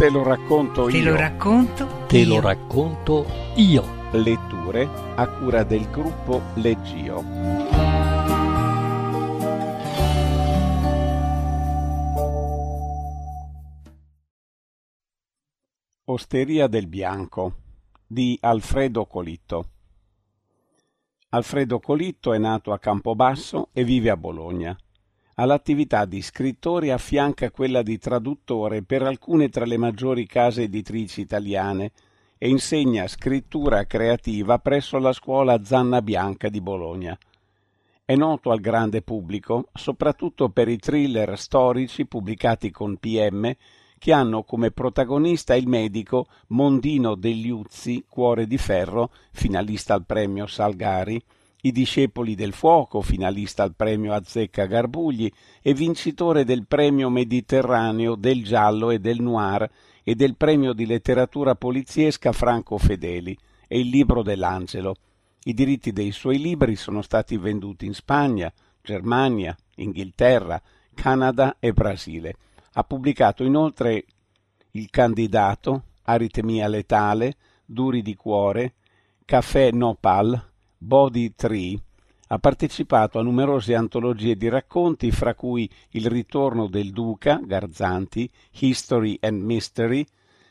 Te lo racconto Te io. lo racconto Te io. lo racconto io. Letture a cura del gruppo Leggio. Osteria del Bianco di Alfredo Colitto. Alfredo Colitto è nato a Campobasso e vive a Bologna. All'attività di scrittore affianca quella di traduttore per alcune tra le maggiori case editrici italiane e insegna scrittura creativa presso la scuola Zanna Bianca di Bologna. È noto al grande pubblico soprattutto per i thriller storici pubblicati con PM che hanno come protagonista il medico Mondino degli Uzzi, Cuore di Ferro, finalista al premio Salgari, i Discepoli del Fuoco, finalista al premio Azzecca Garbugli e vincitore del premio Mediterraneo del Giallo e del Noir e del premio di letteratura poliziesca Franco Fedeli e il libro dell'Angelo. I diritti dei suoi libri sono stati venduti in Spagna, Germania, Inghilterra, Canada e Brasile. Ha pubblicato inoltre Il candidato, Aritmia letale, Duri di cuore, Caffè Nopal, Body Tree. Ha partecipato a numerose antologie di racconti, fra cui Il ritorno del Duca, Garzanti, History and Mystery,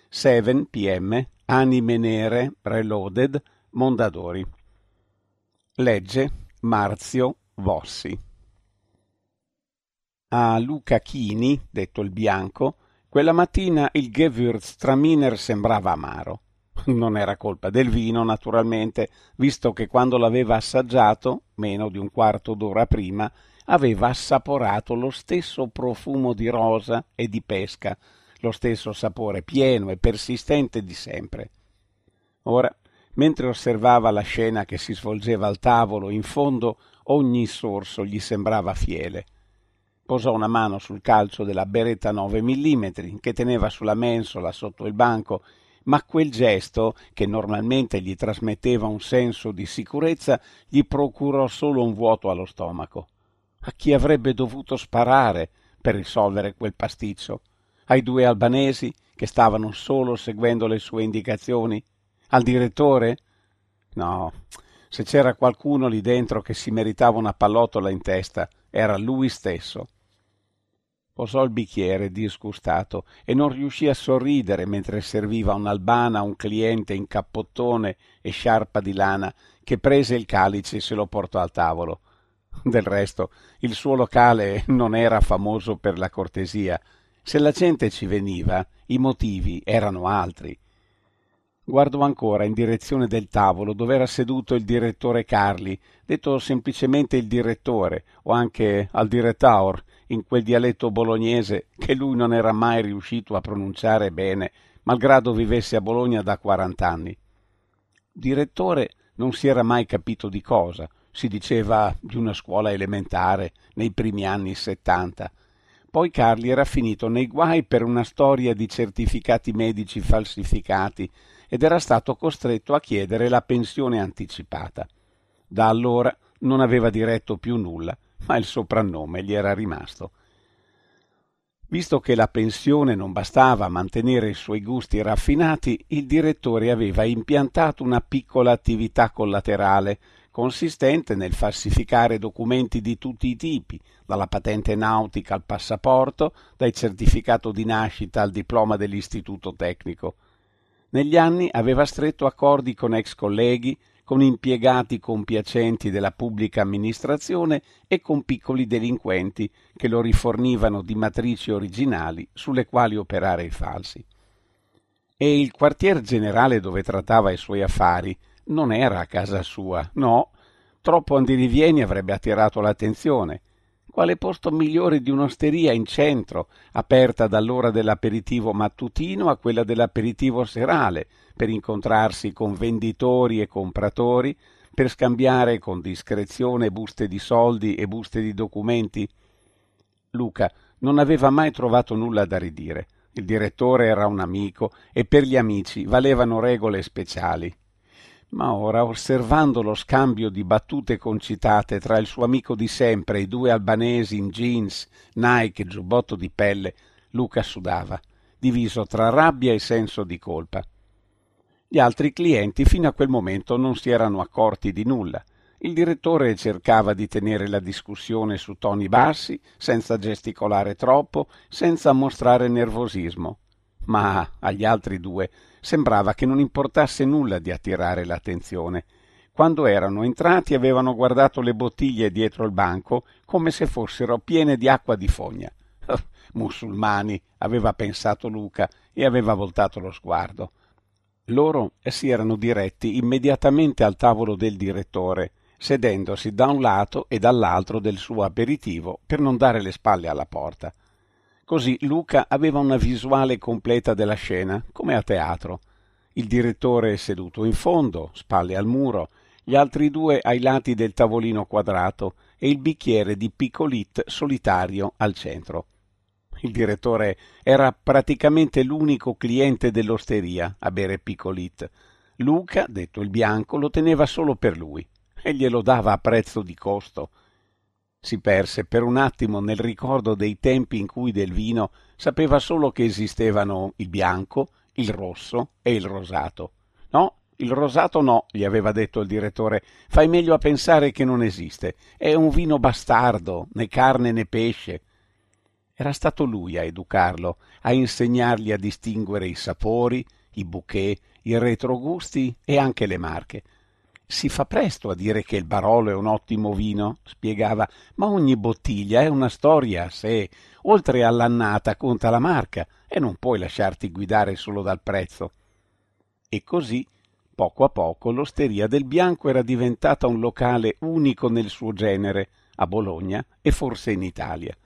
Seven PM, Anime Nere, Reloaded, Mondadori. Legge Marzio Vossi. A Luca Chini, detto il bianco, quella mattina il Gewürztraminer sembrava amaro. Non era colpa del vino, naturalmente, visto che quando l'aveva assaggiato, meno di un quarto d'ora prima, aveva assaporato lo stesso profumo di rosa e di pesca, lo stesso sapore pieno e persistente di sempre. Ora, mentre osservava la scena che si svolgeva al tavolo, in fondo ogni sorso gli sembrava fiele. Posò una mano sul calcio della beretta 9 mm che teneva sulla mensola sotto il banco, ma quel gesto, che normalmente gli trasmetteva un senso di sicurezza, gli procurò solo un vuoto allo stomaco. A chi avrebbe dovuto sparare per risolvere quel pasticcio? Ai due albanesi che stavano solo seguendo le sue indicazioni? Al direttore? No, se c'era qualcuno lì dentro che si meritava una pallottola in testa, era lui stesso. Posò il bicchiere disgustato e non riuscì a sorridere mentre serviva un'albana a un cliente in cappottone e sciarpa di lana che prese il calice e se lo portò al tavolo. Del resto, il suo locale non era famoso per la cortesia. Se la gente ci veniva, i motivi erano altri. Guardò ancora in direzione del tavolo dove era seduto il direttore Carli, detto semplicemente il direttore, o anche al direttaur, in quel dialetto bolognese che lui non era mai riuscito a pronunciare bene, malgrado vivesse a Bologna da quarant'anni. Direttore non si era mai capito di cosa, si diceva di una scuola elementare nei primi anni settanta. Poi Carli era finito nei guai per una storia di certificati medici falsificati ed era stato costretto a chiedere la pensione anticipata. Da allora non aveva diretto più nulla, ma il soprannome gli era rimasto. Visto che la pensione non bastava a mantenere i suoi gusti raffinati, il direttore aveva impiantato una piccola attività collaterale, consistente nel falsificare documenti di tutti i tipi, dalla patente nautica al passaporto, dal certificato di nascita al diploma dell'istituto tecnico. Negli anni aveva stretto accordi con ex colleghi, con impiegati compiacenti della pubblica amministrazione e con piccoli delinquenti che lo rifornivano di matrici originali sulle quali operare i falsi. E il quartier generale dove trattava i suoi affari non era a casa sua, no, troppo andirivieni avrebbe attirato l'attenzione. Quale posto migliore di un'osteria in centro, aperta dall'ora dell'aperitivo mattutino a quella dell'aperitivo serale, per incontrarsi con venditori e compratori, per scambiare con discrezione buste di soldi e buste di documenti? Luca non aveva mai trovato nulla da ridire. Il direttore era un amico e per gli amici valevano regole speciali. Ma ora, osservando lo scambio di battute concitate tra il suo amico di sempre e i due albanesi in jeans, Nike e giubbotto di pelle, Luca sudava. diviso tra rabbia e senso di colpa. Gli altri clienti fino a quel momento non si erano accorti di nulla. Il direttore cercava di tenere la discussione su toni bassi, senza gesticolare troppo, senza mostrare nervosismo. Ma agli altri due sembrava che non importasse nulla di attirare l'attenzione. Quando erano entrati avevano guardato le bottiglie dietro il banco come se fossero piene di acqua di fogna. Musulmani, aveva pensato Luca e aveva voltato lo sguardo. Loro si erano diretti immediatamente al tavolo del direttore, sedendosi da un lato e dall'altro del suo aperitivo per non dare le spalle alla porta. Così Luca aveva una visuale completa della scena, come a teatro. Il direttore seduto in fondo, spalle al muro, gli altri due ai lati del tavolino quadrato e il bicchiere di piccolit solitario al centro. Il direttore era praticamente l'unico cliente dell'osteria a bere Picolit. Luca, detto il bianco, lo teneva solo per lui e glielo dava a prezzo di costo. Si perse per un attimo nel ricordo dei tempi in cui del vino sapeva solo che esistevano il bianco, il rosso e il rosato. No, il rosato no, gli aveva detto il direttore. Fai meglio a pensare che non esiste. È un vino bastardo, né carne né pesce. Era stato lui a educarlo, a insegnargli a distinguere i sapori, i bouquet, i retrogusti e anche le marche. Si fa presto a dire che il Barolo è un ottimo vino, spiegava, ma ogni bottiglia è una storia a sé. Oltre all'annata conta la marca e non puoi lasciarti guidare solo dal prezzo. E così, poco a poco, l'Osteria del Bianco era diventata un locale unico nel suo genere, a Bologna e forse in Italia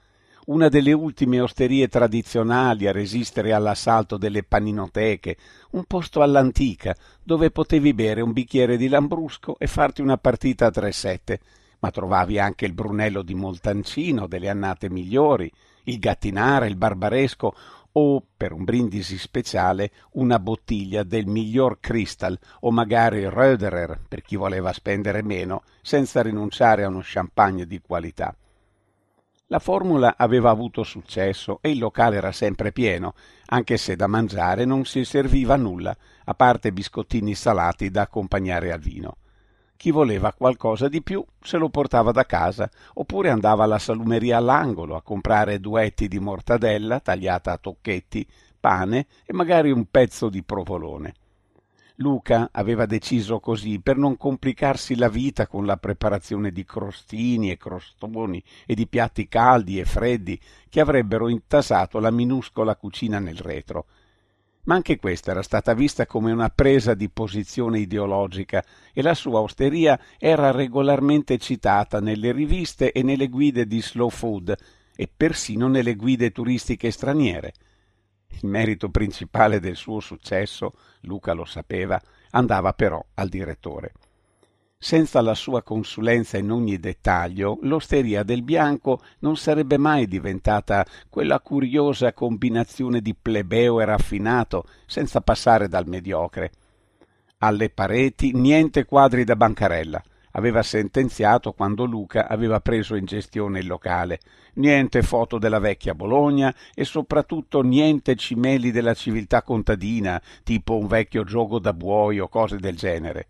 una delle ultime osterie tradizionali a resistere all'assalto delle paninoteche, un posto all'antica dove potevi bere un bicchiere di lambrusco e farti una partita a tre sette, ma trovavi anche il Brunello di Moltancino delle annate migliori, il Gattinara, il Barbaresco o, per un brindisi speciale, una bottiglia del miglior Crystal o magari Röderer per chi voleva spendere meno senza rinunciare a uno champagne di qualità. La formula aveva avuto successo e il locale era sempre pieno, anche se da mangiare non si serviva nulla, a parte biscottini salati da accompagnare al vino. Chi voleva qualcosa di più se lo portava da casa, oppure andava alla salumeria all'angolo a comprare duetti di mortadella tagliata a tocchetti, pane e magari un pezzo di provolone. Luca aveva deciso così per non complicarsi la vita con la preparazione di crostini e crostoni e di piatti caldi e freddi che avrebbero intasato la minuscola cucina nel retro. Ma anche questa era stata vista come una presa di posizione ideologica e la sua osteria era regolarmente citata nelle riviste e nelle guide di slow food e persino nelle guide turistiche straniere. Il merito principale del suo successo, Luca lo sapeva, andava però al direttore. Senza la sua consulenza in ogni dettaglio, l'osteria del Bianco non sarebbe mai diventata quella curiosa combinazione di plebeo e raffinato, senza passare dal mediocre. Alle pareti niente quadri da bancarella, aveva sentenziato quando Luca aveva preso in gestione il locale. Niente foto della vecchia Bologna e soprattutto niente cimeli della civiltà contadina, tipo un vecchio gioco da buoi o cose del genere.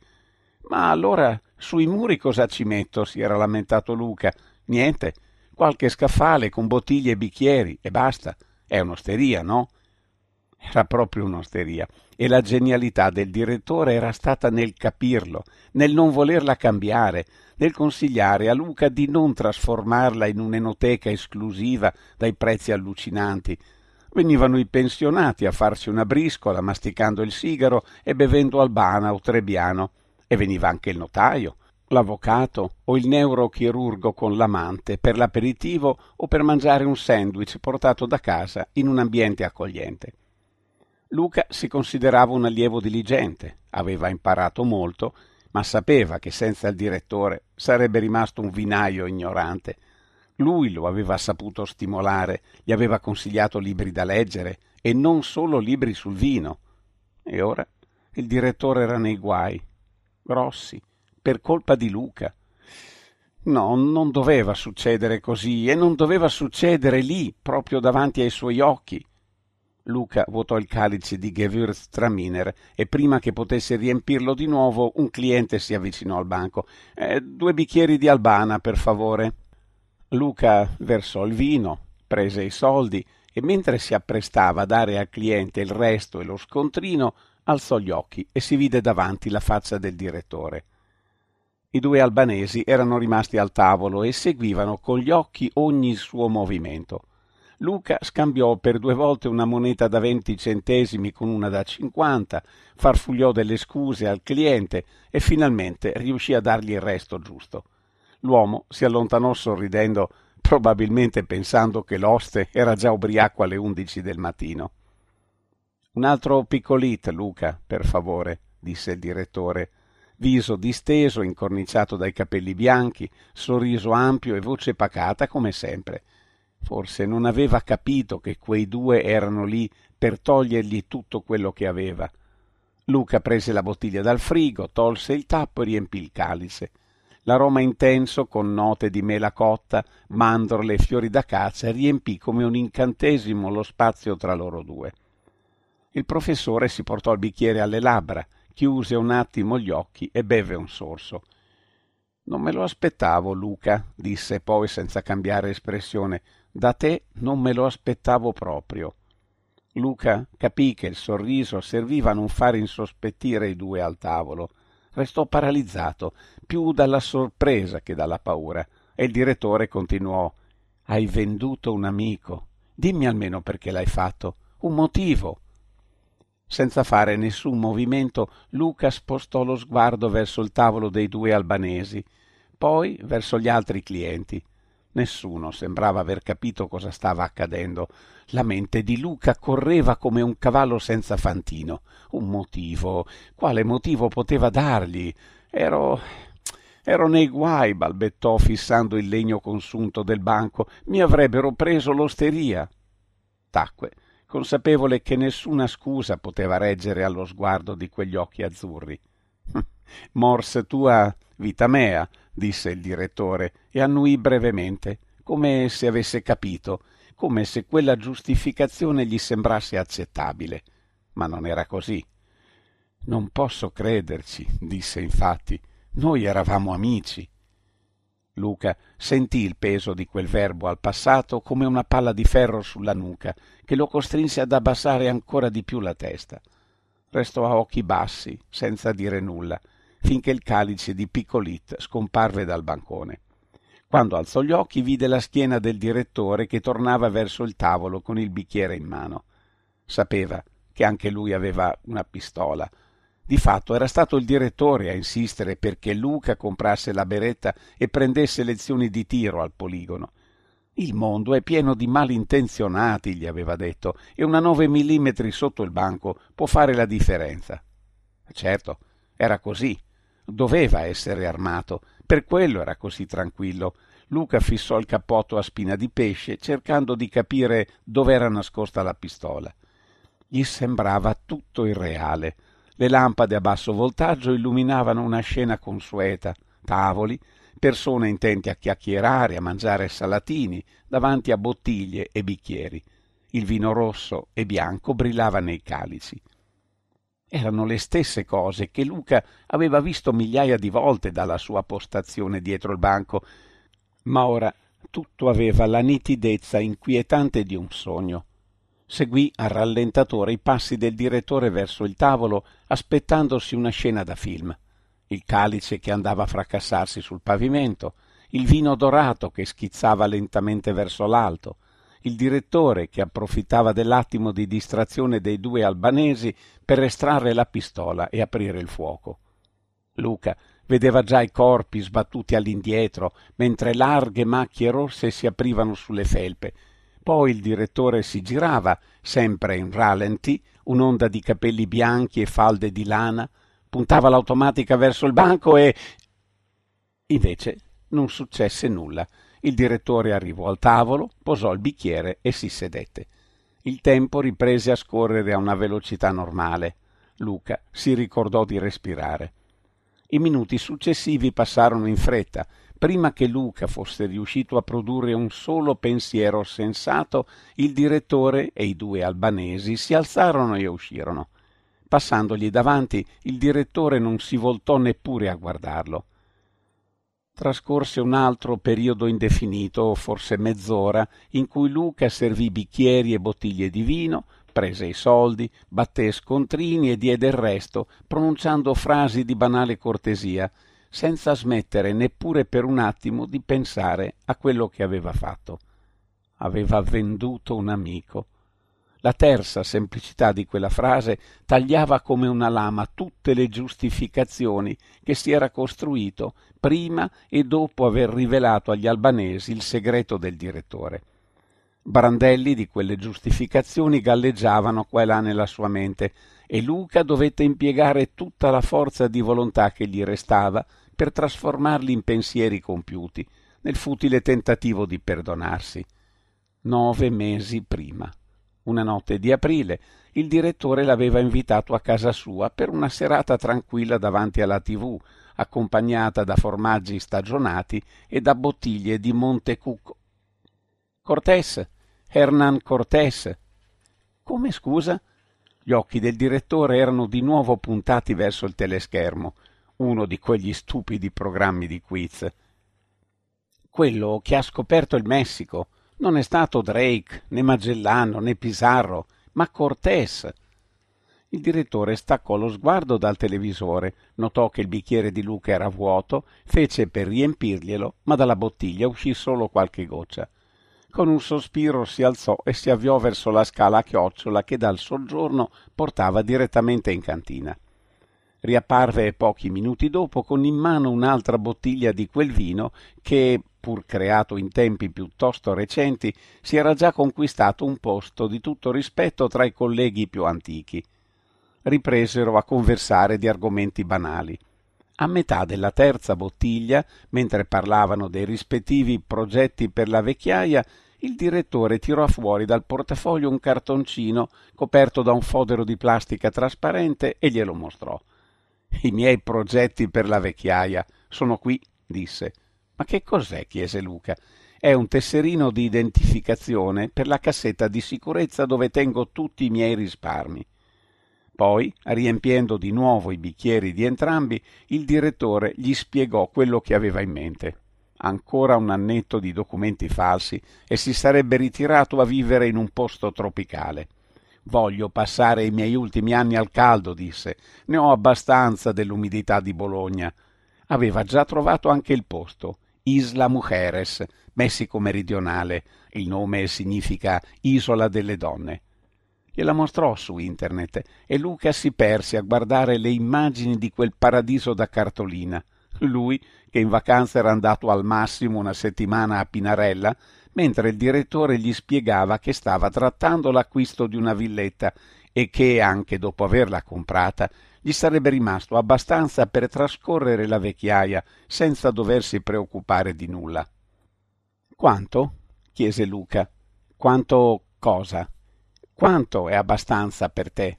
Ma allora sui muri cosa ci metto? si era lamentato Luca. Niente, qualche scaffale con bottiglie e bicchieri e basta. È un'osteria, no? Era proprio un'osteria e la genialità del direttore era stata nel capirlo, nel non volerla cambiare, nel consigliare a Luca di non trasformarla in un'enoteca esclusiva dai prezzi allucinanti. Venivano i pensionati a farsi una briscola masticando il sigaro e bevendo albana o trebbiano, e veniva anche il notaio, l'avvocato o il neurochirurgo con l'amante per l'aperitivo o per mangiare un sandwich portato da casa in un ambiente accogliente. Luca si considerava un allievo diligente, aveva imparato molto, ma sapeva che senza il direttore sarebbe rimasto un vinaio ignorante. Lui lo aveva saputo stimolare, gli aveva consigliato libri da leggere e non solo libri sul vino. E ora il direttore era nei guai, grossi, per colpa di Luca. No, non doveva succedere così e non doveva succedere lì, proprio davanti ai suoi occhi. Luca vuotò il calice di Gewürztraminer e prima che potesse riempirlo di nuovo un cliente si avvicinò al banco. Eh, due bicchieri di albana, per favore. Luca versò il vino, prese i soldi e mentre si apprestava a dare al cliente il resto e lo scontrino, alzò gli occhi e si vide davanti la faccia del direttore. I due albanesi erano rimasti al tavolo e seguivano con gli occhi ogni suo movimento. Luca scambiò per due volte una moneta da venti centesimi con una da cinquanta, farfugliò delle scuse al cliente e finalmente riuscì a dargli il resto giusto. L'uomo si allontanò sorridendo, probabilmente pensando che l'oste era già ubriaco alle undici del mattino. Un altro piccolit, Luca, per favore, disse il direttore viso disteso, incorniciato dai capelli bianchi, sorriso ampio e voce pacata come sempre. Forse non aveva capito che quei due erano lì per togliergli tutto quello che aveva. Luca prese la bottiglia dal frigo, tolse il tappo e riempì il calice. L'aroma intenso, con note di mela cotta, mandorle e fiori d'acazia, riempì come un incantesimo lo spazio tra loro due. Il professore si portò il bicchiere alle labbra, chiuse un attimo gli occhi e beve un sorso. Non me lo aspettavo, Luca, disse poi senza cambiare espressione. Da te non me lo aspettavo proprio. Luca capì che il sorriso serviva a non fare insospettire i due al tavolo. Restò paralizzato, più dalla sorpresa che dalla paura, e il direttore continuò Hai venduto un amico. Dimmi almeno perché l'hai fatto. Un motivo. Senza fare nessun movimento, Luca spostò lo sguardo verso il tavolo dei due albanesi, poi verso gli altri clienti. Nessuno sembrava aver capito cosa stava accadendo. La mente di Luca correva come un cavallo senza fantino. Un motivo. Quale motivo poteva dargli? Ero. ero nei guai, balbettò fissando il legno consunto del banco. Mi avrebbero preso l'osteria. Tacque consapevole che nessuna scusa poteva reggere allo sguardo di quegli occhi azzurri. Mors tua vita mea, disse il direttore, e annuì brevemente, come se avesse capito, come se quella giustificazione gli sembrasse accettabile. Ma non era così. Non posso crederci, disse infatti. Noi eravamo amici. Luca sentì il peso di quel verbo al passato come una palla di ferro sulla nuca che lo costrinse ad abbassare ancora di più la testa. Restò a occhi bassi, senza dire nulla, finché il calice di Piccolit scomparve dal bancone. Quando alzò gli occhi vide la schiena del direttore che tornava verso il tavolo con il bicchiere in mano. Sapeva che anche lui aveva una pistola di fatto era stato il direttore a insistere perché Luca comprasse la beretta e prendesse lezioni di tiro al poligono. Il mondo è pieno di malintenzionati, gli aveva detto, e una 9 millimetri sotto il banco può fare la differenza. Certo, era così. Doveva essere armato, per quello era così tranquillo. Luca fissò il cappotto a spina di pesce, cercando di capire dove era nascosta la pistola. Gli sembrava tutto irreale le lampade a basso voltaggio illuminavano una scena consueta, tavoli, persone intenti a chiacchierare, a mangiare salatini, davanti a bottiglie e bicchieri. Il vino rosso e bianco brillava nei calici. Erano le stesse cose che Luca aveva visto migliaia di volte dalla sua postazione dietro il banco, ma ora tutto aveva la nitidezza inquietante di un sogno. Seguì a rallentatore i passi del direttore verso il tavolo, aspettandosi una scena da film. Il calice che andava a fracassarsi sul pavimento, il vino dorato che schizzava lentamente verso l'alto, il direttore che approfittava dell'attimo di distrazione dei due albanesi per estrarre la pistola e aprire il fuoco. Luca vedeva già i corpi sbattuti all'indietro, mentre larghe macchie rosse si aprivano sulle felpe, poi il direttore si girava, sempre in rallenti, un'onda di capelli bianchi e falde di lana, puntava l'automatica verso il banco e... Invece non successe nulla. Il direttore arrivò al tavolo, posò il bicchiere e si sedette. Il tempo riprese a scorrere a una velocità normale. Luca si ricordò di respirare. I minuti successivi passarono in fretta, prima che Luca fosse riuscito a produrre un solo pensiero sensato, il direttore e i due albanesi si alzarono e uscirono. Passandogli davanti, il direttore non si voltò neppure a guardarlo. Trascorse un altro periodo indefinito, forse mezz'ora, in cui Luca servì bicchieri e bottiglie di vino, prese i soldi, batté scontrini e diede il resto, pronunciando frasi di banale cortesia, senza smettere neppure per un attimo di pensare a quello che aveva fatto. Aveva venduto un amico. La terza semplicità di quella frase tagliava come una lama tutte le giustificazioni che si era costruito prima e dopo aver rivelato agli albanesi il segreto del direttore. Brandelli di quelle giustificazioni galleggiavano qua e là nella sua mente e Luca dovette impiegare tutta la forza di volontà che gli restava per trasformarli in pensieri compiuti, nel futile tentativo di perdonarsi. Nove mesi prima. Una notte di aprile il direttore l'aveva invitato a casa sua per una serata tranquilla davanti alla tv, accompagnata da formaggi stagionati e da bottiglie di Montecucco. Cortés, Hernán Cortés. Come scusa? Gli occhi del direttore erano di nuovo puntati verso il teleschermo, uno di quegli stupidi programmi di quiz. Quello che ha scoperto il Messico non è stato Drake, né Magellano, né Pizarro, ma Cortés. Il direttore staccò lo sguardo dal televisore, notò che il bicchiere di Luca era vuoto, fece per riempirglielo, ma dalla bottiglia uscì solo qualche goccia. Con un sospiro si alzò e si avviò verso la scala a chiocciola che dal soggiorno portava direttamente in cantina. Riapparve pochi minuti dopo con in mano un'altra bottiglia di quel vino che, pur creato in tempi piuttosto recenti, si era già conquistato un posto di tutto rispetto tra i colleghi più antichi. Ripresero a conversare di argomenti banali. A metà della terza bottiglia, mentre parlavano dei rispettivi progetti per la vecchiaia, il direttore tirò fuori dal portafoglio un cartoncino coperto da un fodero di plastica trasparente e glielo mostrò. I miei progetti per la vecchiaia sono qui, disse. Ma che cos'è? chiese Luca. È un tesserino di identificazione per la cassetta di sicurezza dove tengo tutti i miei risparmi. Poi, riempiendo di nuovo i bicchieri di entrambi, il direttore gli spiegò quello che aveva in mente ancora un annetto di documenti falsi e si sarebbe ritirato a vivere in un posto tropicale. Voglio passare i miei ultimi anni al caldo, disse. Ne ho abbastanza dell'umidità di Bologna. Aveva già trovato anche il posto. Isla Mujeres, Messico meridionale. Il nome significa Isola delle donne. Gliela mostrò su internet e Luca si perse a guardare le immagini di quel paradiso da cartolina. Lui che in vacanza era andato al massimo una settimana a Pinarella, mentre il direttore gli spiegava che stava trattando l'acquisto di una villetta e che, anche dopo averla comprata, gli sarebbe rimasto abbastanza per trascorrere la vecchiaia senza doversi preoccupare di nulla. Quanto? chiese Luca. Quanto cosa? Quanto è abbastanza per te?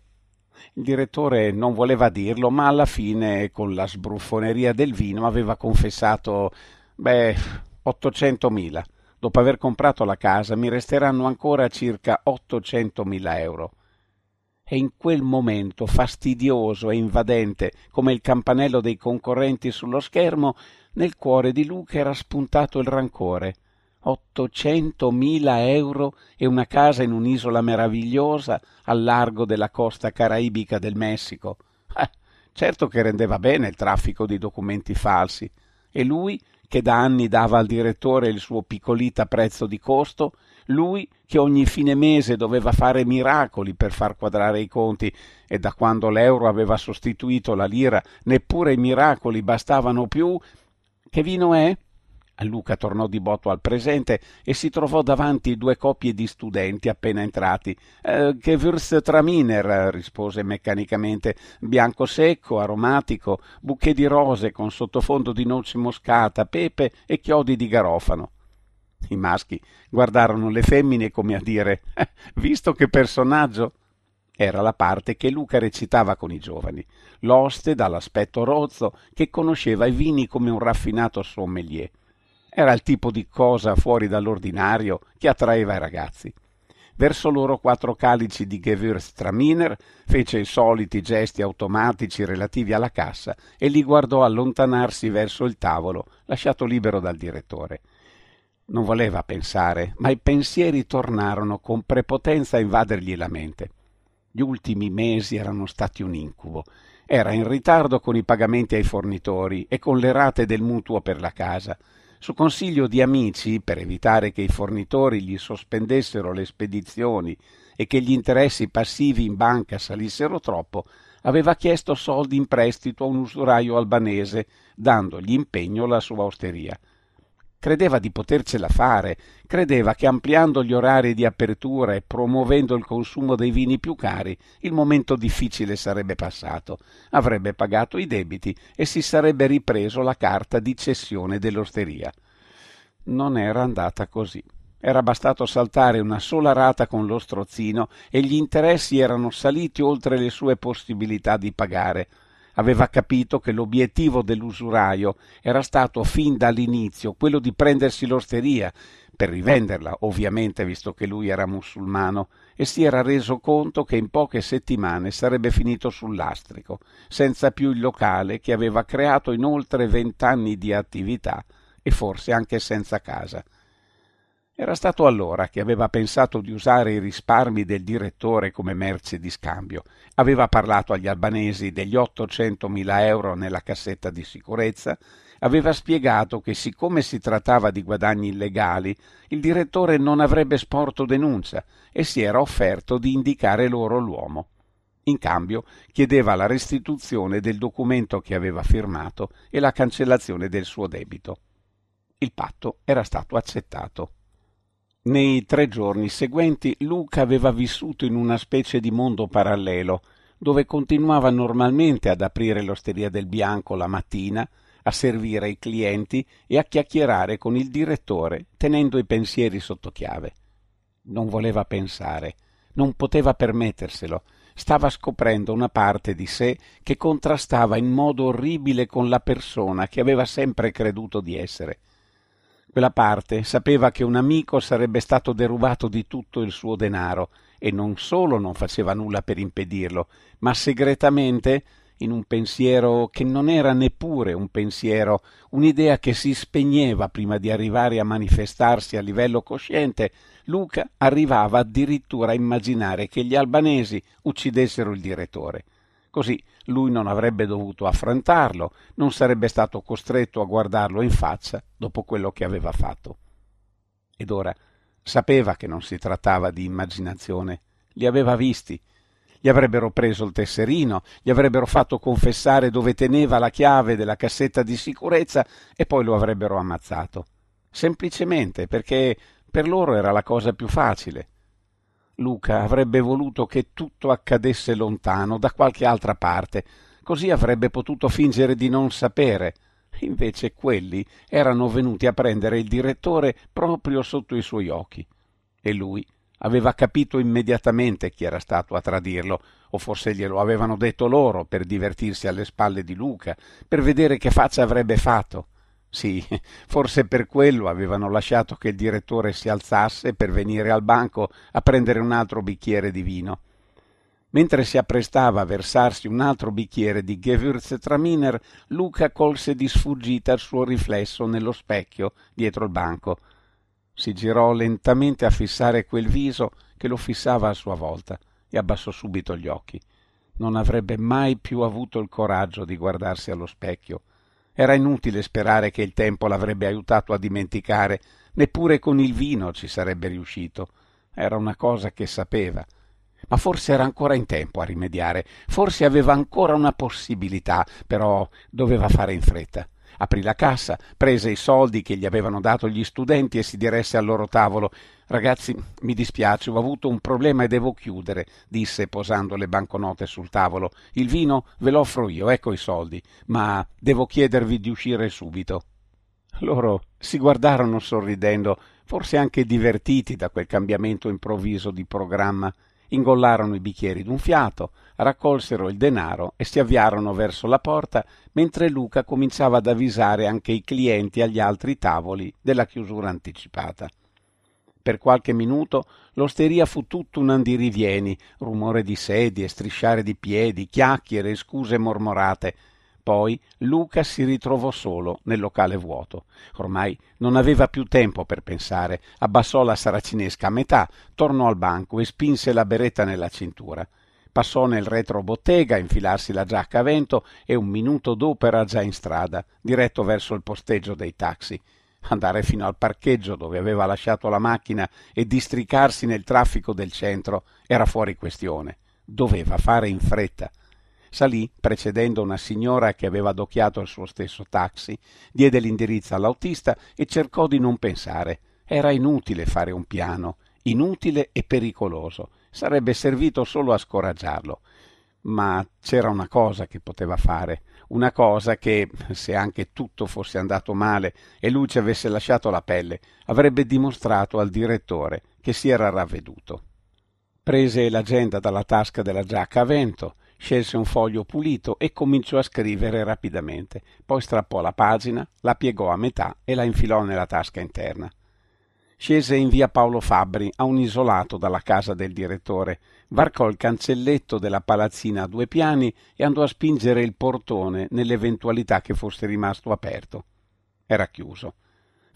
Il direttore non voleva dirlo, ma alla fine, con la sbruffoneria del vino, aveva confessato, beh, 800.000. Dopo aver comprato la casa mi resteranno ancora circa 800.000 euro. E in quel momento, fastidioso e invadente come il campanello dei concorrenti sullo schermo, nel cuore di Luca era spuntato il rancore. 800.000 euro e una casa in un'isola meravigliosa al largo della costa caraibica del Messico. Eh, certo che rendeva bene il traffico di documenti falsi. E lui, che da anni dava al direttore il suo piccolita prezzo di costo, lui che ogni fine mese doveva fare miracoli per far quadrare i conti e da quando l'euro aveva sostituito la lira neppure i miracoli bastavano più. Che vino è? Luca tornò di botto al presente e si trovò davanti due coppie di studenti appena entrati. Eh, che Würsttraminer, rispose meccanicamente, bianco secco, aromatico, bouquet di rose con sottofondo di noce moscata, pepe e chiodi di garofano. I maschi guardarono le femmine come a dire eh, visto che personaggio. Era la parte che Luca recitava con i giovani, l'oste dall'aspetto rozzo che conosceva i vini come un raffinato sommelier Era il tipo di cosa fuori dall'ordinario che attraeva i ragazzi. Verso loro quattro calici di Gewürztraminer fece i soliti gesti automatici relativi alla cassa e li guardò allontanarsi verso il tavolo, lasciato libero dal direttore. Non voleva pensare, ma i pensieri tornarono con prepotenza a invadergli la mente. Gli ultimi mesi erano stati un incubo. Era in ritardo con i pagamenti ai fornitori e con le rate del mutuo per la casa. Su consiglio di amici, per evitare che i fornitori gli sospendessero le spedizioni e che gli interessi passivi in banca salissero troppo, aveva chiesto soldi in prestito a un usuraio albanese, dandogli impegno la sua osteria. Credeva di potercela fare, credeva che ampliando gli orari di apertura e promuovendo il consumo dei vini più cari, il momento difficile sarebbe passato, avrebbe pagato i debiti e si sarebbe ripreso la carta di cessione dell'osteria. Non era andata così. Era bastato saltare una sola rata con lo strozzino e gli interessi erano saliti oltre le sue possibilità di pagare aveva capito che l'obiettivo dell'usuraio era stato fin dall'inizio quello di prendersi l'osteria, per rivenderla ovviamente visto che lui era musulmano, e si era reso conto che in poche settimane sarebbe finito sul lastrico, senza più il locale che aveva creato in oltre vent'anni di attività e forse anche senza casa. Era stato allora che aveva pensato di usare i risparmi del direttore come merce di scambio. Aveva parlato agli albanesi degli 800.000 euro nella cassetta di sicurezza, aveva spiegato che siccome si trattava di guadagni illegali, il direttore non avrebbe sporto denuncia e si era offerto di indicare loro l'uomo. In cambio chiedeva la restituzione del documento che aveva firmato e la cancellazione del suo debito. Il patto era stato accettato. Nei tre giorni seguenti Luca aveva vissuto in una specie di mondo parallelo, dove continuava normalmente ad aprire l'osteria del Bianco la mattina, a servire i clienti e a chiacchierare con il direttore, tenendo i pensieri sotto chiave. Non voleva pensare, non poteva permetterselo, stava scoprendo una parte di sé che contrastava in modo orribile con la persona che aveva sempre creduto di essere. Quella parte sapeva che un amico sarebbe stato derubato di tutto il suo denaro e non solo non faceva nulla per impedirlo, ma segretamente, in un pensiero che non era neppure un pensiero, un'idea che si spegneva prima di arrivare a manifestarsi a livello cosciente, Luca arrivava addirittura a immaginare che gli albanesi uccidessero il direttore. Così lui non avrebbe dovuto affrontarlo, non sarebbe stato costretto a guardarlo in faccia dopo quello che aveva fatto. Ed ora sapeva che non si trattava di immaginazione, li aveva visti, gli avrebbero preso il tesserino, gli avrebbero fatto confessare dove teneva la chiave della cassetta di sicurezza e poi lo avrebbero ammazzato. Semplicemente perché per loro era la cosa più facile. Luca avrebbe voluto che tutto accadesse lontano, da qualche altra parte, così avrebbe potuto fingere di non sapere. Invece quelli erano venuti a prendere il direttore proprio sotto i suoi occhi. E lui aveva capito immediatamente chi era stato a tradirlo, o forse glielo avevano detto loro per divertirsi alle spalle di Luca, per vedere che faccia avrebbe fatto. Sì, forse per quello avevano lasciato che il direttore si alzasse per venire al banco a prendere un altro bicchiere di vino. Mentre si apprestava a versarsi un altro bicchiere di Gewürztraminer, Luca colse di sfuggita il suo riflesso nello specchio dietro il banco. Si girò lentamente a fissare quel viso che lo fissava a sua volta e abbassò subito gli occhi. Non avrebbe mai più avuto il coraggio di guardarsi allo specchio era inutile sperare che il tempo l'avrebbe aiutato a dimenticare, neppure con il vino ci sarebbe riuscito. Era una cosa che sapeva. Ma forse era ancora in tempo a rimediare, forse aveva ancora una possibilità, però doveva fare in fretta. Aprì la cassa, prese i soldi che gli avevano dato gli studenti e si diresse al loro tavolo. Ragazzi, mi dispiace, ho avuto un problema e devo chiudere, disse posando le banconote sul tavolo. Il vino ve lo offro io, ecco i soldi, ma devo chiedervi di uscire subito. Loro si guardarono sorridendo, forse anche divertiti da quel cambiamento improvviso di programma, Ingollarono i bicchieri d'un fiato, raccolsero il denaro e si avviarono verso la porta, mentre Luca cominciava ad avvisare anche i clienti agli altri tavoli della chiusura anticipata. Per qualche minuto l'osteria fu tutto un andirivieni, rumore di sedie, strisciare di piedi, chiacchiere e scuse mormorate. Poi Luca si ritrovò solo nel locale vuoto. Ormai non aveva più tempo per pensare. Abbassò la saracinesca a metà, tornò al banco e spinse la beretta nella cintura. Passò nel retrobottega a infilarsi la giacca a vento e un minuto dopo era già in strada, diretto verso il posteggio dei taxi. Andare fino al parcheggio dove aveva lasciato la macchina e districarsi nel traffico del centro era fuori questione. Doveva fare in fretta. Salì, precedendo una signora che aveva adocchiato il suo stesso taxi, diede l'indirizzo all'autista e cercò di non pensare. Era inutile fare un piano, inutile e pericoloso. Sarebbe servito solo a scoraggiarlo. Ma c'era una cosa che poteva fare una cosa che, se anche tutto fosse andato male e lui ci avesse lasciato la pelle, avrebbe dimostrato al direttore che si era ravveduto. Prese l'agenda dalla tasca della giacca a vento, scelse un foglio pulito e cominciò a scrivere rapidamente. Poi strappò la pagina, la piegò a metà e la infilò nella tasca interna. Scese in via Paolo Fabbri, a un isolato dalla casa del direttore, varcò il cancelletto della palazzina a due piani e andò a spingere il portone nell'eventualità che fosse rimasto aperto. Era chiuso.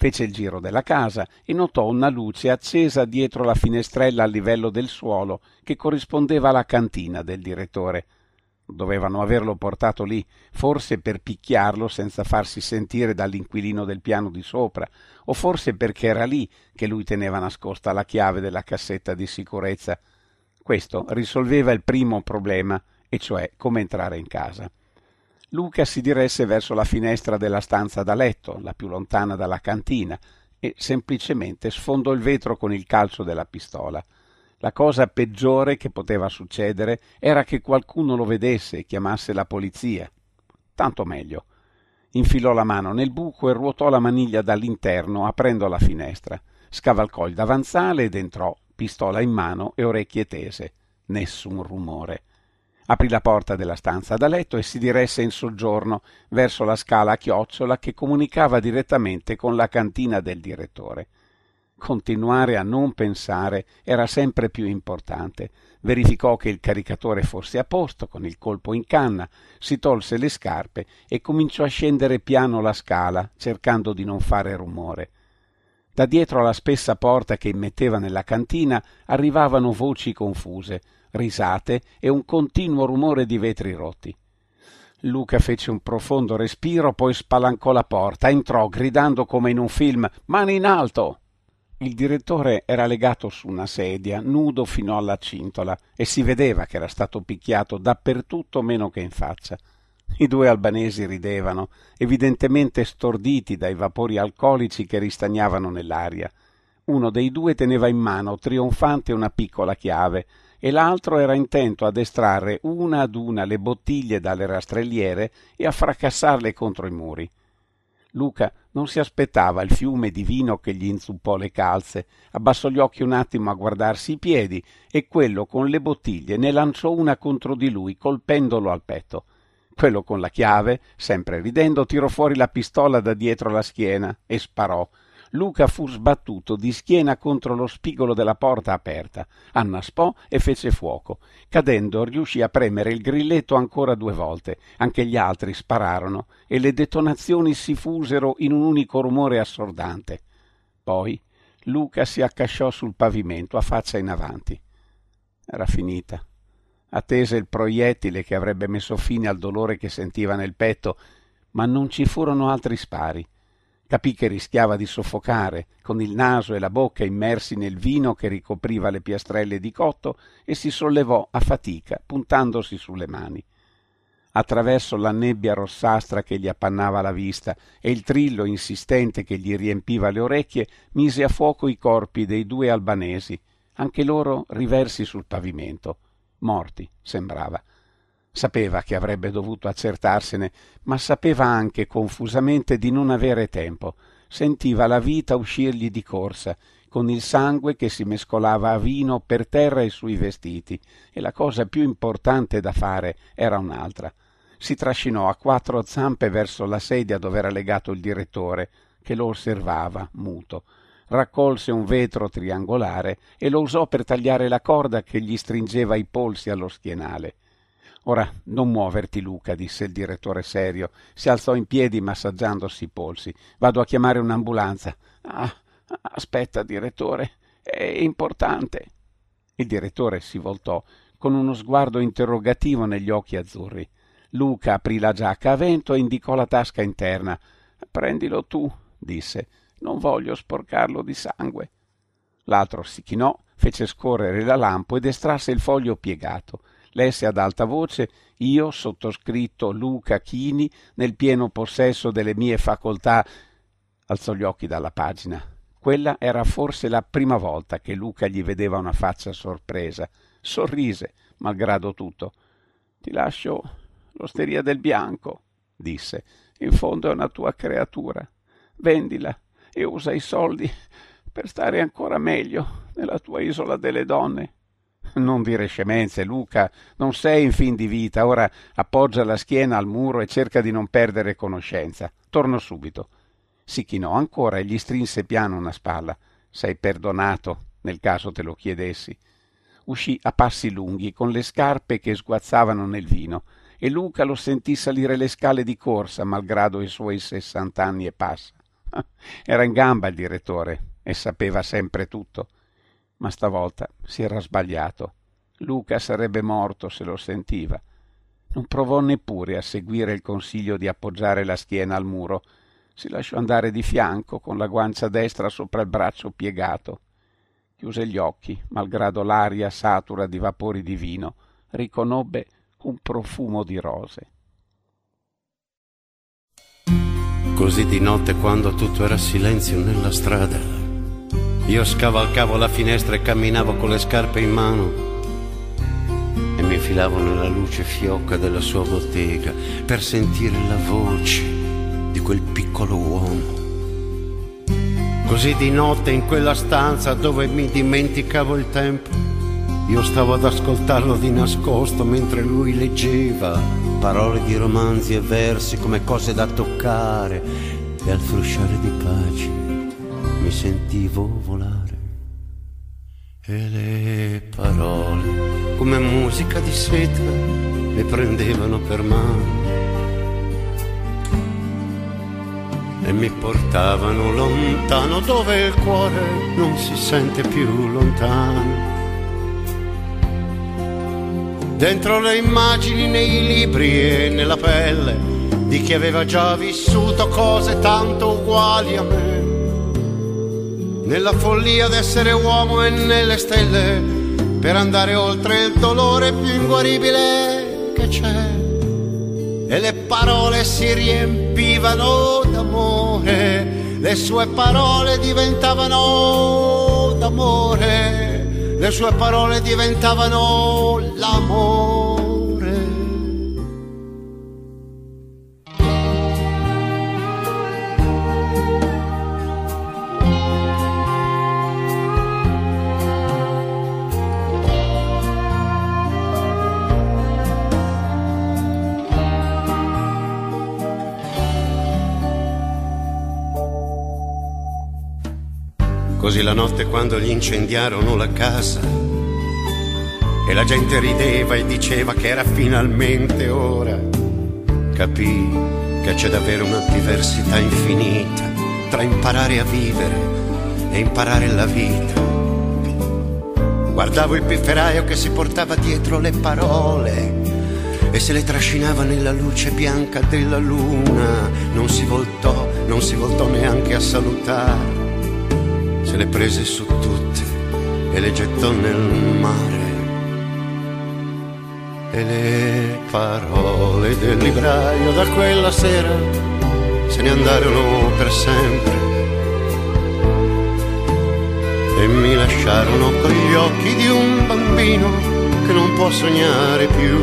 Fece il giro della casa e notò una luce accesa dietro la finestrella a livello del suolo che corrispondeva alla cantina del direttore. Dovevano averlo portato lì, forse per picchiarlo senza farsi sentire dall'inquilino del piano di sopra, o forse perché era lì che lui teneva nascosta la chiave della cassetta di sicurezza. Questo risolveva il primo problema, e cioè come entrare in casa. Luca si diresse verso la finestra della stanza da letto, la più lontana dalla cantina, e semplicemente sfondò il vetro con il calcio della pistola. La cosa peggiore che poteva succedere era che qualcuno lo vedesse e chiamasse la polizia. Tanto meglio. Infilò la mano nel buco e ruotò la maniglia dall'interno aprendo la finestra. Scavalcò il davanzale ed entrò, pistola in mano e orecchie tese. Nessun rumore. Aprì la porta della stanza da letto e si diresse in soggiorno verso la scala a chiocciola che comunicava direttamente con la cantina del direttore. Continuare a non pensare era sempre più importante. Verificò che il caricatore fosse a posto con il colpo in canna, si tolse le scarpe e cominciò a scendere piano la scala, cercando di non fare rumore. Da dietro alla spessa porta che immetteva nella cantina arrivavano voci confuse, risate e un continuo rumore di vetri rotti. Luca fece un profondo respiro, poi spalancò la porta, entrò gridando come in un film Mani in alto. Il direttore era legato su una sedia, nudo fino alla cintola, e si vedeva che era stato picchiato dappertutto meno che in faccia. I due albanesi ridevano, evidentemente storditi dai vapori alcolici che ristagnavano nell'aria. Uno dei due teneva in mano trionfante una piccola chiave e l'altro era intento ad estrarre una ad una le bottiglie dalle rastrelliere e a fracassarle contro i muri. Luca non si aspettava il fiume di vino che gli inzuppò le calze, abbassò gli occhi un attimo a guardarsi i piedi e quello con le bottiglie ne lanciò una contro di lui, colpendolo al petto. Quello con la chiave, sempre ridendo, tirò fuori la pistola da dietro la schiena e sparò. Luca fu sbattuto di schiena contro lo spigolo della porta aperta, annaspò e fece fuoco. Cadendo riuscì a premere il grilletto ancora due volte. Anche gli altri spararono e le detonazioni si fusero in un unico rumore assordante. Poi Luca si accasciò sul pavimento a faccia in avanti. Era finita. Attese il proiettile che avrebbe messo fine al dolore che sentiva nel petto, ma non ci furono altri spari. Capì che rischiava di soffocare, con il naso e la bocca immersi nel vino che ricopriva le piastrelle di cotto, e si sollevò a fatica, puntandosi sulle mani. Attraverso la nebbia rossastra che gli appannava la vista e il trillo insistente che gli riempiva le orecchie, mise a fuoco i corpi dei due albanesi, anche loro riversi sul pavimento. Morti, sembrava. Sapeva che avrebbe dovuto accertarsene, ma sapeva anche confusamente di non avere tempo. Sentiva la vita uscirgli di corsa, con il sangue che si mescolava a vino per terra e sui vestiti, e la cosa più importante da fare era un'altra. Si trascinò a quattro zampe verso la sedia dove era legato il direttore, che lo osservava, muto. Raccolse un vetro triangolare e lo usò per tagliare la corda che gli stringeva i polsi allo schienale. Ora non muoverti, Luca, disse il direttore serio. Si alzò in piedi massaggiandosi i polsi. Vado a chiamare un'ambulanza. Ah, aspetta, direttore, è importante. Il direttore si voltò con uno sguardo interrogativo negli occhi azzurri. Luca aprì la giacca a vento e indicò la tasca interna. Prendilo tu, disse. Non voglio sporcarlo di sangue. L'altro si chinò, fece scorrere la lampo ed estrasse il foglio piegato lesse ad alta voce io, sottoscritto Luca Chini, nel pieno possesso delle mie facoltà. Alzò gli occhi dalla pagina. Quella era forse la prima volta che Luca gli vedeva una faccia sorpresa. Sorrise, malgrado tutto. Ti lascio l'osteria del bianco, disse. In fondo è una tua creatura. Vendila e usa i soldi per stare ancora meglio nella tua isola delle donne. Non dire scemenze, Luca, non sei in fin di vita, ora appoggia la schiena al muro e cerca di non perdere conoscenza. Torno subito. Si chinò ancora e gli strinse piano una spalla. Sei perdonato, nel caso te lo chiedessi. Uscì a passi lunghi, con le scarpe che sguazzavano nel vino, e Luca lo sentì salire le scale di corsa, malgrado i suoi sessant'anni e passa. Era in gamba il direttore e sapeva sempre tutto ma stavolta si era sbagliato. Luca sarebbe morto se lo sentiva. Non provò neppure a seguire il consiglio di appoggiare la schiena al muro. Si lasciò andare di fianco con la guancia destra sopra il braccio piegato. Chiuse gli occhi, malgrado l'aria satura di vapori di vino, riconobbe un profumo di rose. Così di notte, quando tutto era silenzio nella strada, io scavalcavo la finestra e camminavo con le scarpe in mano e mi infilavo nella luce fiocca della sua bottega per sentire la voce di quel piccolo uomo. Così di notte in quella stanza dove mi dimenticavo il tempo, io stavo ad ascoltarlo di nascosto mentre lui leggeva parole di romanzi e versi come cose da toccare e al frusciare di pagine mi sentivo volare. E le parole come musica di seta mi prendevano per mano. E mi portavano lontano dove il cuore non si sente più lontano. Dentro le immagini nei libri e nella pelle di chi aveva già vissuto cose tanto uguali a me nella follia d'essere uomo e nelle stelle, per andare oltre il dolore più inguaribile che c'è. E le parole si riempivano d'amore, le sue parole diventavano d'amore, le sue parole diventavano l'amore. Così la notte quando gli incendiarono la casa e la gente rideva e diceva che era finalmente ora, capì che c'è davvero una diversità infinita tra imparare a vivere e imparare la vita. Guardavo il pifferaio che si portava dietro le parole e se le trascinava nella luce bianca della luna. Non si voltò, non si voltò neanche a salutare se le prese su tutte e le gettò nel mare. E le parole del libraio da quella sera se ne andarono per sempre e mi lasciarono con gli occhi di un bambino che non può sognare più.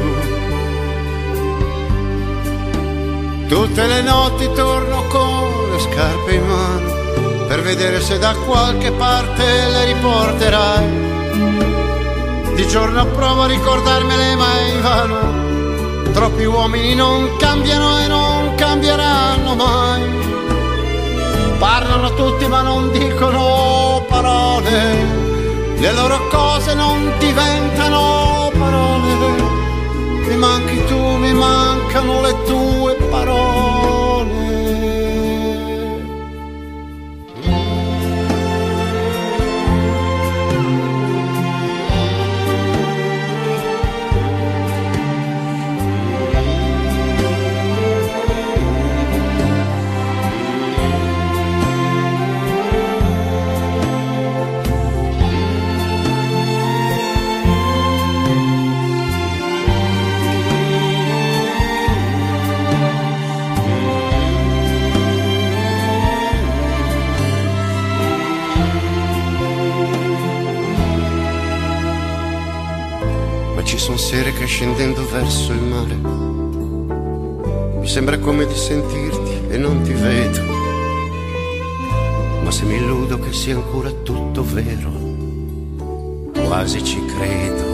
Tutte le notti torno con le scarpe in mano per vedere se da qualche parte le riporterai. Di giorno provo a ricordarmele ma è invano. Troppi uomini non cambiano e non cambieranno mai. Parlano tutti ma non dicono parole. Le loro cose non diventano parole. Mi manchi tu, mi mancano le tue parole. Verso il mare mi sembra come di sentirti e non ti vedo. Ma se mi illudo che sia ancora tutto vero, quasi ci credo.